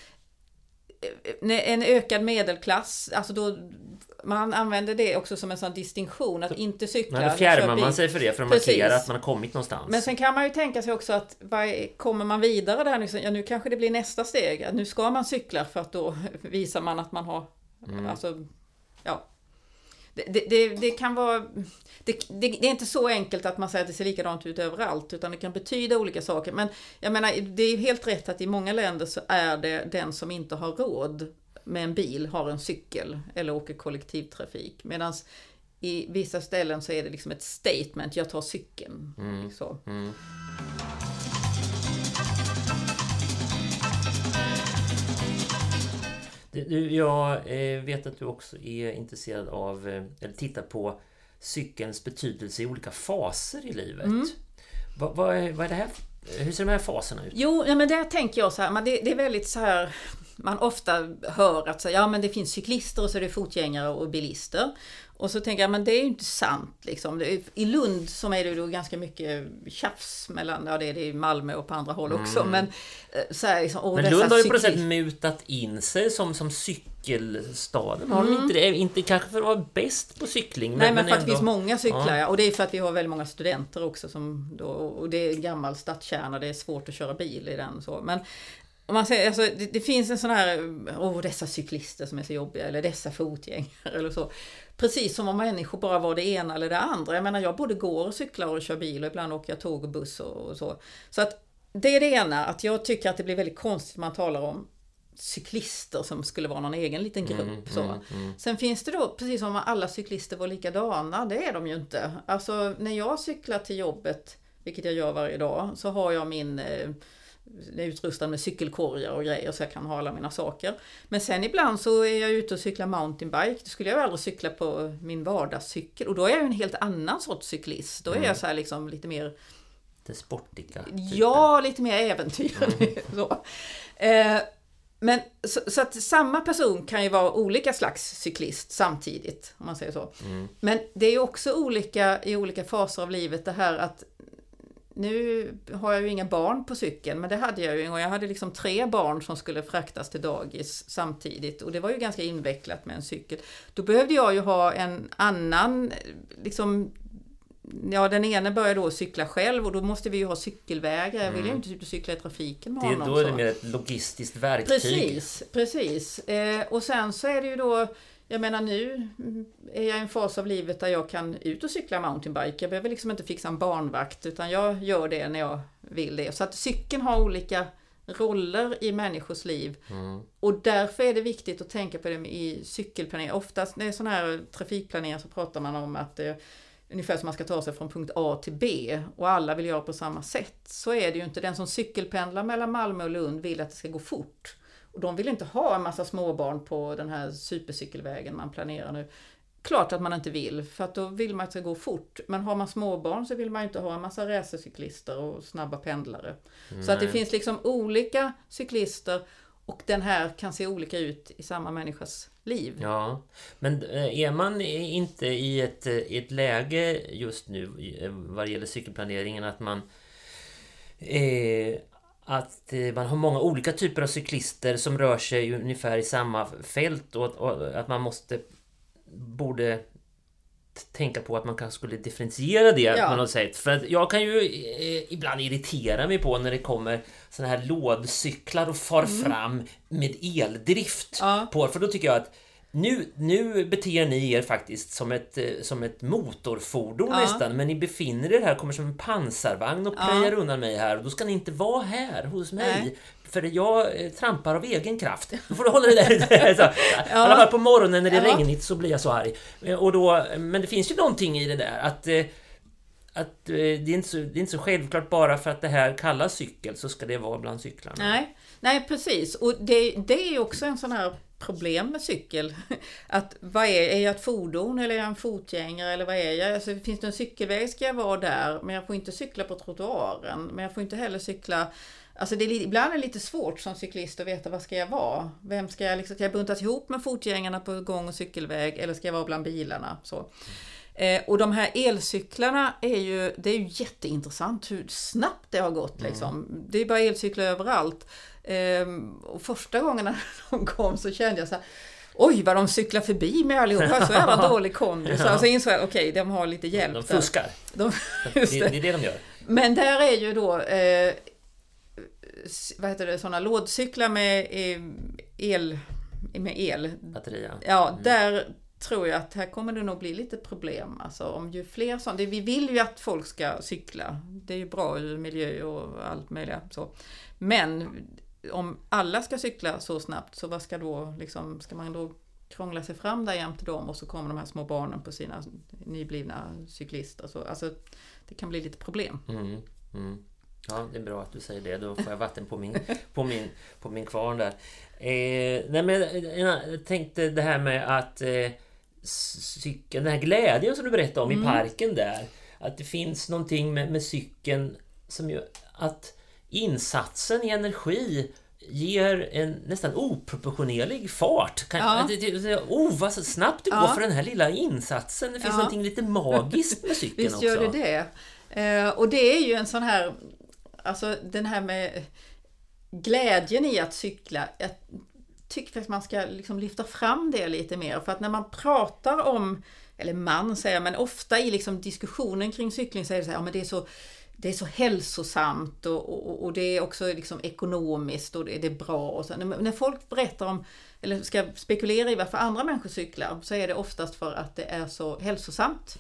en ökad medelklass, alltså då man använder det också som en sån distinktion att inte cykla. Men då fjärmar man sig för det för att Precis. markera att man har kommit någonstans. Men sen kan man ju tänka sig också att kommer man vidare där, liksom, ja nu kanske det blir nästa steg. Nu ska man cykla för att då [LAUGHS] visar man att man har, mm. alltså, ja. Det, det, det, kan vara... Det, det, är inte så enkelt att man säger att det ser likadant ut överallt, utan det kan betyda olika saker. Men jag menar, det är helt rätt att i många länder så är det den som inte har råd med en bil har en cykel eller åker kollektivtrafik. Medan i vissa ställen så är det liksom ett statement, jag tar cykeln. Mm. Så. Mm. Jag eh, vet att du också är intresserad av, eh, eller tittar på cykelns betydelse i olika faser i livet. Mm. Vad, vad, är, vad är det här? Hur ser de här faserna ut? Jo, ja, men där tänker jag så här, men det, det är väldigt så här man ofta hör att så, ja, men det finns cyklister och så är det fotgängare och bilister. Och så tänker jag, men det är ju inte sant. Liksom. I Lund som är det då ganska mycket tjafs mellan, ja det är det i Malmö och på andra håll också. Mm. Men, eh, så här, liksom, men Lund har ju på något sätt mutat in sig som, som cykelstaden. Har mm. de inte det? Inte kanske för att vara bäst på cykling. Men, Nej, men, för att det finns många cyklar, ja. Och det är för att vi har väldigt många studenter också. Som då, och det är en gammal stadskärna, det är svårt att köra bil i den. Så. Men, man säger, alltså, det, det, finns en sån här, åh oh, dessa cyklister som är så jobbiga, eller dessa fotgängare eller så. Precis som om människor bara var det ena eller det andra. Jag menar jag både går och cyklar och kör bil och ibland åker jag tåg och buss och, och så. Så att det är det ena, att jag tycker att det blir väldigt konstigt man talar om cyklister som skulle vara någon egen liten mm, grupp. Mm, så. Mm, mm. Sen finns det då, precis som alla cyklister var likadana, det är de ju inte. Alltså när jag cyklar till jobbet, vilket jag gör varje dag, så har jag min eh, utrustad med cykelkorgar och grejer så jag kan ha alla mina saker. Men sen ibland så är jag ute och cyklar mountainbike. Då skulle jag aldrig cykla på min vardagscykel och då är jag en helt annan sorts cyklist. Då är jag så här liksom lite mer Det sportiga. typen. Ja, lite mer äventyrlig. [LAUGHS] så. Eh, men så, så att samma person kan ju vara olika slags cyklist samtidigt, om man säger så. Men det är också olika i olika faser av livet det här att nu har jag ju inga barn på cykeln, men det hade jag ju en gång. Jag hade liksom tre barn som skulle fraktas till dagis samtidigt och det var ju ganska invecklat med en cykel. Då behövde jag ju ha en annan, liksom Ja, den ene börjar då cykla själv och då måste vi ju ha cykelvägar. Jag vill ju inte ut och cykla i trafiken med Det, honom. då är det mer ett logistiskt verktyg. Precis, precis. Eh, och sen så är det ju då, jag menar nu är jag i en fas av livet där jag kan ut och cykla mountainbike. Jag behöver liksom inte fixa en barnvakt utan jag gör det när jag vill det. Så att cykeln har olika roller i människors liv. Och därför är det viktigt att tänka på det i cykelplanering. Oftast när det är sån här trafikplanering så pratar man om att eh, ungefär som man ska ta sig från punkt A till B och alla vill göra på samma sätt. Så är det ju inte. Den som cykelpendlar mellan Malmö och Lund vill att det ska gå fort. Och de vill inte ha en massa småbarn på den här supercykelvägen man planerar nu. Klart att man inte vill, för att då vill man att det ska gå fort. Men har man småbarn så vill man inte ha en massa racercyklister och snabba pendlare. Så att det finns liksom olika cyklister och den här kan se olika ut i samma människas liv. Ja, men eh, är man inte i ett, eh, ett läge just nu eh, vad det gäller cykelplaneringen att man eh, att man har många olika typer av cyklister som rör sig ungefär i samma fält och, och att man måste borde tänka på att man kanske skulle differentiera det Ja. på något sätt. För att jag kan ju eh, ibland irritera mig på när det kommer såna här lådcyklar och far fram med eldrift Mm. Ja. på. För då tycker jag att nu, nu beter ni er faktiskt som ett, eh, som ett motorfordon Ja. nästan, men ni befinner er här, kommer som en pansarvagn och prejar undan mig här och då ska ni inte vara här hos mig. Nej. För jag eh, trampar av egen kraft. Då får du hålla dig där. [LAUGHS] så, I alla fall på morgonen när det är Ja. regnigt så blir jag så arg. Eh, Och då, men det finns ju någonting i det där att eh, att det, är inte så, det är inte så självklart bara för att det här kallas cykel så ska det vara bland cyklarna. Nej, nej precis. Och det, det är också en sån här problem med cykel. [LAUGHS] Att vad är, är jag ett fordon eller är jag en fotgängare eller vad är jag? Alltså, finns det en cykelväg ska jag vara där men jag får inte cykla på trottoaren. Men jag får inte heller cykla Alltså det är, ibland är det lite svårt som cyklist att veta vad ska jag vara? Vem ska jag liksom, ska jag buntas ihop med fotgängarna på gång och cykelväg eller ska jag vara bland bilarna? Så. Eh, och de här elcyklarna är ju, det är ju jätteintressant hur snabbt det har gått liksom. Det är bara elcyklar överallt. Ehm, och första gången när [LAUGHS] de kom så kände jag så här Oj vad de cyklar förbi mig allihopa, så jävla [LAUGHS] dålig kondis. Så alltså insåg jag, okej de har lite hjälp De fuskar. De, Det, det är det de gör. Men där är ju då eh, vad heter det, sådana lådcyklar med el, med el. Batteria. Ja, där tror jag att här kommer det nog bli lite problem. Alltså om ju fler sådana, vi vill ju att folk ska cykla. Det är ju bra ur miljö och allt möjligt så. Men om alla ska cykla så snabbt så vad ska då liksom, ska man då krångla sig fram där jämte dem och så kommer de här små barnen på sina nyblivna cyklister. Så, alltså, det kan bli lite problem. Mm, mm. Ja, det är bra att du säger det. Då får jag vatten på min, på min, på min kvarn där. Eh, nej, men eh, jag tänkte det här med att eh, cykeln, den här glädjen som du berättade om i parken där. Att det finns någonting med, med cykeln som ju att insatsen i energi ger en nästan oproportionerlig fart. Kan, Ja. det, oh, vad snabbt det går Ja. för den här lilla insatsen. Det finns Ja. någonting lite magiskt med cykeln Visst också. gör det det. Eh, och det är ju en sån här, alltså den här med glädjen i att cykla. Jag tycker faktiskt man ska liksom lyfta fram det lite mer. För att när man pratar om, eller man säger jag, men ofta i liksom diskussionen kring cykling så är det så här, ja men det är så det är så hälsosamt och, och, och det är också liksom ekonomiskt och det, det är bra. Och så. När, när folk berättar om, eller ska spekulera i varför andra människor cyklar, så är det oftast för att det är så hälsosamt.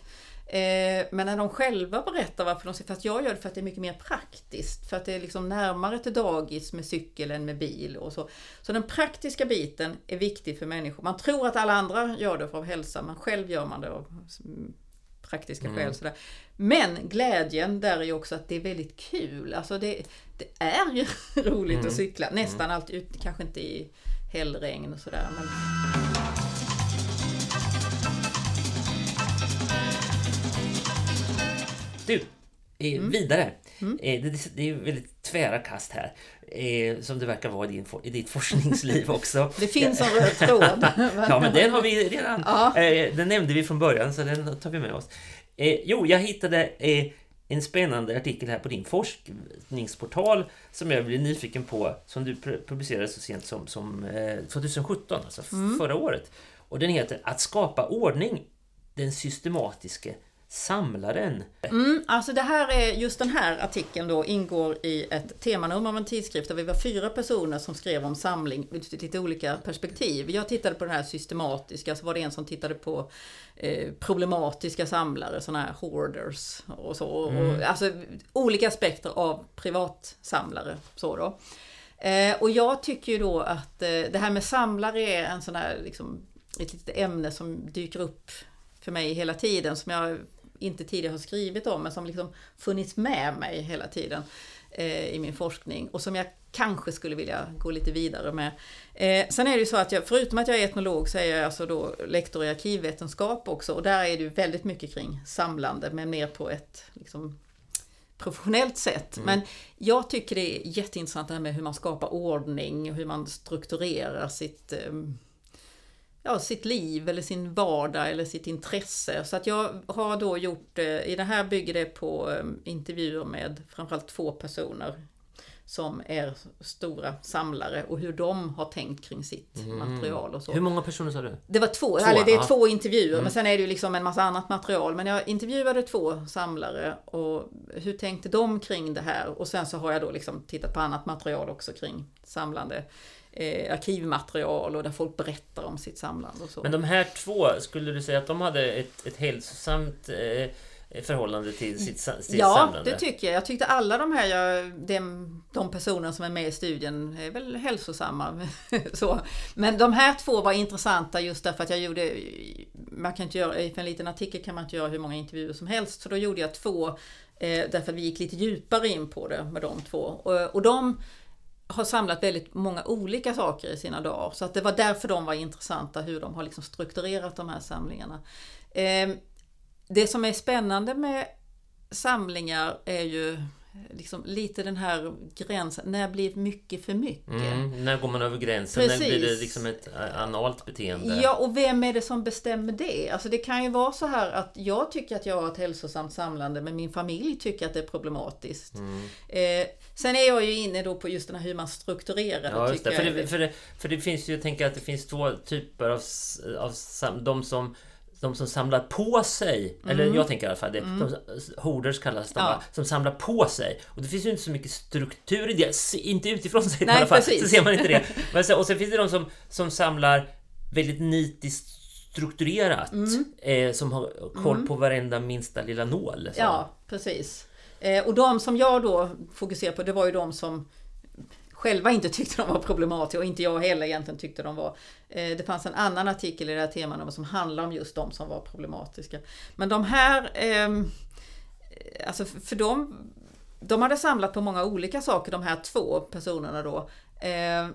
Eh, men när de själva berättar varför de cyklar, fast jag gör det för att det är mycket mer praktiskt. För att det är liksom närmare till dagis med cykel än med bil och så. Så den praktiska biten är viktig för människor. Man tror att alla andra gör det för av hälsa, men själv gör man det av praktiska Mm. skäl. Sådär. Men glädjen där är ju också att det är väldigt kul. Alltså det, det är ju [LAUGHS] roligt Mm. att cykla. Nästan alltid ut, kanske inte i hällregn och sådär. Men... Du, eh, Mm. vidare. Eh, det, det är väldigt tvära kast här. Eh, som det verkar vara i, din, i ditt forskningsliv [LAUGHS] också. Det finns en röd tråd. Ja, men den har vi redan. Ja. Den nämnde vi från början, så den tar vi med oss. Jo, jag hittade en spännande artikel här på din forskningsportal som jag blev nyfiken på, som du pu- publicerade så sent som, som eh, 2017, alltså Mm. förra året. Och den heter Att skapa ordning, den systematiske samlaren. Mm, alltså det här är, just den här artikeln då ingår i ett temanummer av en tidskrift där vi var fyra personer som skrev om samling ur lite olika perspektiv. Jag tittade på den här systematiska, så var det en som tittade på eh, problematiska samlare, sådana här hoarders och så. Och, alltså olika aspekter av privatsamlare. Så då. Eh, och jag tycker ju då att eh, det här med samlare är en sån här, liksom, ett litet ämne som dyker upp för mig hela tiden, som jag inte tidigare har skrivit om, men som liksom funnits med mig hela tiden eh, i min forskning och som jag kanske skulle vilja gå lite vidare med. Eh, sen är det ju så att jag, förutom att jag är etnolog så är jag alltså då lektor i arkivvetenskap också och där är det ju väldigt mycket kring samlande men mer på ett liksom, professionellt sätt. Men jag tycker det är jätteintressant det här med hur man skapar ordning och hur man strukturerar sitt ehm, ja, sitt liv eller sin vardag eller sitt intresse. Så att jag har då gjort, eh, i det här bygger det på eh, intervjuer med framförallt två personer som är stora samlare och hur de har tänkt kring sitt material och så. Hur många personer sa du? Det var två, Två, eller det är ja. två intervjuer men sen är det ju liksom en massa annat material. Men jag intervjuade två samlare och hur tänkte de kring det här? Och sen så har jag då liksom tittat på annat material också kring samlande. Eh, arkivmaterial och där folk berättar om sitt samlande och så. Men de här två, skulle du säga att de hade ett, ett hälsosamt eh, förhållande till sitt, sitt Ja, samlande? det tycker jag. Jag tyckte alla de här, jag, de, de personer som är med i studien är väl hälsosamma. [LAUGHS] så. Men de här två var intressanta just därför att jag gjorde, man kan inte göra, för en liten artikel kan man inte göra hur många intervjuer som helst. Så då gjorde jag två, eh, därför att vi gick lite djupare in på det med de två. Och, och de har samlat väldigt många olika saker i sina dagar. Så att det var därför de var intressanta, hur de har liksom strukturerat de här samlingarna. Eh, det som är spännande med samlingar är ju liksom lite den här gränsen, när blir mycket för mycket? Mm, när går man över gränsen? När blir det Precis. liksom ett eh, analt beteende? Ja, och vem är det som bestämmer det? Alltså det kan ju vara så här att jag tycker att jag har ett hälsosamt samlande men min familj tycker att det är problematiskt. Mm. Eh, sen är jag ju inne då på just den här hur man strukturerar det. Ja, det. För, det, för, det, för det finns ju, jag tänker att det finns två typer av, av de som de som samlar på sig, eller jag tänker i alla fall det, de, hoarders kallas de, Mm. Ja. som samlar på sig. Och det finns ju inte så mycket struktur i det, inte utifrån sig i Nej, alla fall, precis. så ser man inte det. [LAUGHS] Men sen, och sen finns det de som, som samlar väldigt nitiskt strukturerat, Mm. eh, som har koll på varenda minsta lilla nål. så. Ja, precis. Eh, och de som jag då fokuserar på, det var ju de som själva inte [LAUGHS] tyckte de var problematiska och inte jag heller egentligen tyckte de var. Eh, det fanns en annan artikel i det här temanumret som handlar om just de som var problematiska. Men de här, ehm, eh, alltså för för de, de hade samlat på många olika saker de här två personerna då. Eh,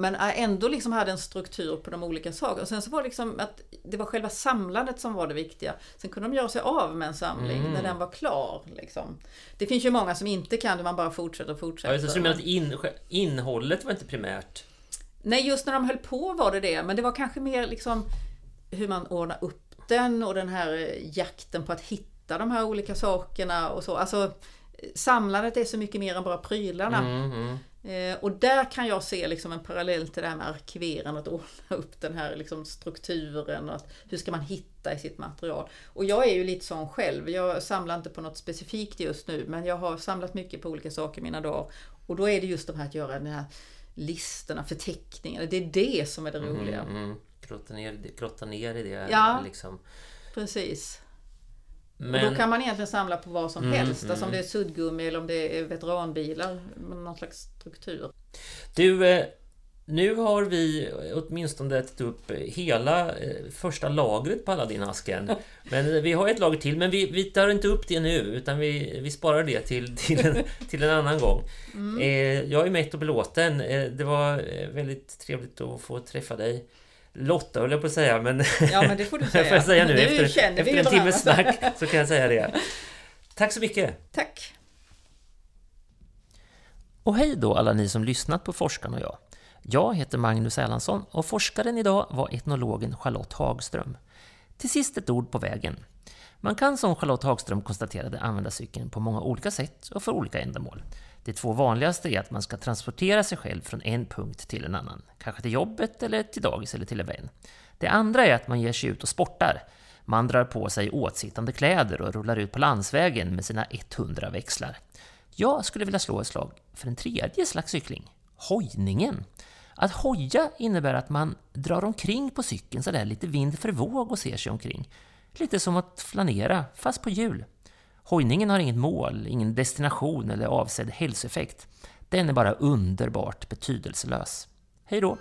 men ändå liksom hade en struktur på de olika sakerna. Och sen så var det liksom att det var själva samlandet som var det viktiga. Sen kunde de göra sig av med en samling när den var klar. Liksom. Det finns ju många som inte kan det, man bara fortsätter och Ja, fortsätter. det, så du menar att in, innehållet var inte primärt? Nej, just när de höll på var det det, men det var kanske mer liksom hur man ordnar upp den och den här eh, jakten på att hitta de här olika sakerna och så. Alltså, eh, samlandet är så mycket mer än bara prylarna. Mm, mm. Eh, och där kan jag se liksom en parallell till det här med arkiverandet, att ordna upp den här liksom strukturen och att, hur ska man hitta i sitt material. Och jag är ju lite sån själv, jag samlar inte på något specifikt just nu men jag har samlat mycket på olika saker i mina dagar. Och då är det just de här att göra den här listorna, förteckningarna, det är det som är det roliga. Mm, grotta, ner, grotta ner i det. Ja. Liksom. Precis. Men, Och då kan man egentligen samla på vad som Mm, helst, alltså om det är suddgummi eller om det är veteranbilar med någon slags struktur. Du, eh, nu har vi åtminstone ätit upp hela eh, första lagret på Aladdin-asken. [LAUGHS] Men vi har ett lager till, men vi, vi tar inte upp det nu, utan vi, vi sparar det till, till, en, [LAUGHS] till en annan gång. Mm. Eh, jag är mätt och belåten. Eh, det var väldigt trevligt att få träffa dig. Lotta höll jag på att säga, men... Ja, men det får du säga. [LAUGHS] får jag säga nu, nu efter, efter en timmes snack så kan jag säga det. Tack så mycket! Tack! Och hej då alla ni som lyssnat på Forskarna och jag. Jag heter Magnus Erlandsson och forskaren idag var etnologen Charlotte Hagström. Till sist ett ord på vägen. Man kan som Charlotte Hagström konstaterade använda cykeln på många olika sätt och för olika ändamål. De två vanligaste är att man ska transportera sig själv från en punkt till en annan. Kanske till jobbet, eller till dagis eller till en vän. Det andra är att man ger sig ut och sportar. Man drar på sig åtsittande kläder och rullar ut på landsvägen med sina 100 växlar. Jag skulle vilja slå ett slag för en tredje slags cykling, hojningen. Att hoja innebär att man drar omkring på cykeln sådär lite vind för våg och ser sig omkring. Lite som att flanera, fast på hjul. Hojningen har inget mål, ingen destination eller avsedd hälsoeffekt. Den är bara underbart betydelselös. Hej då!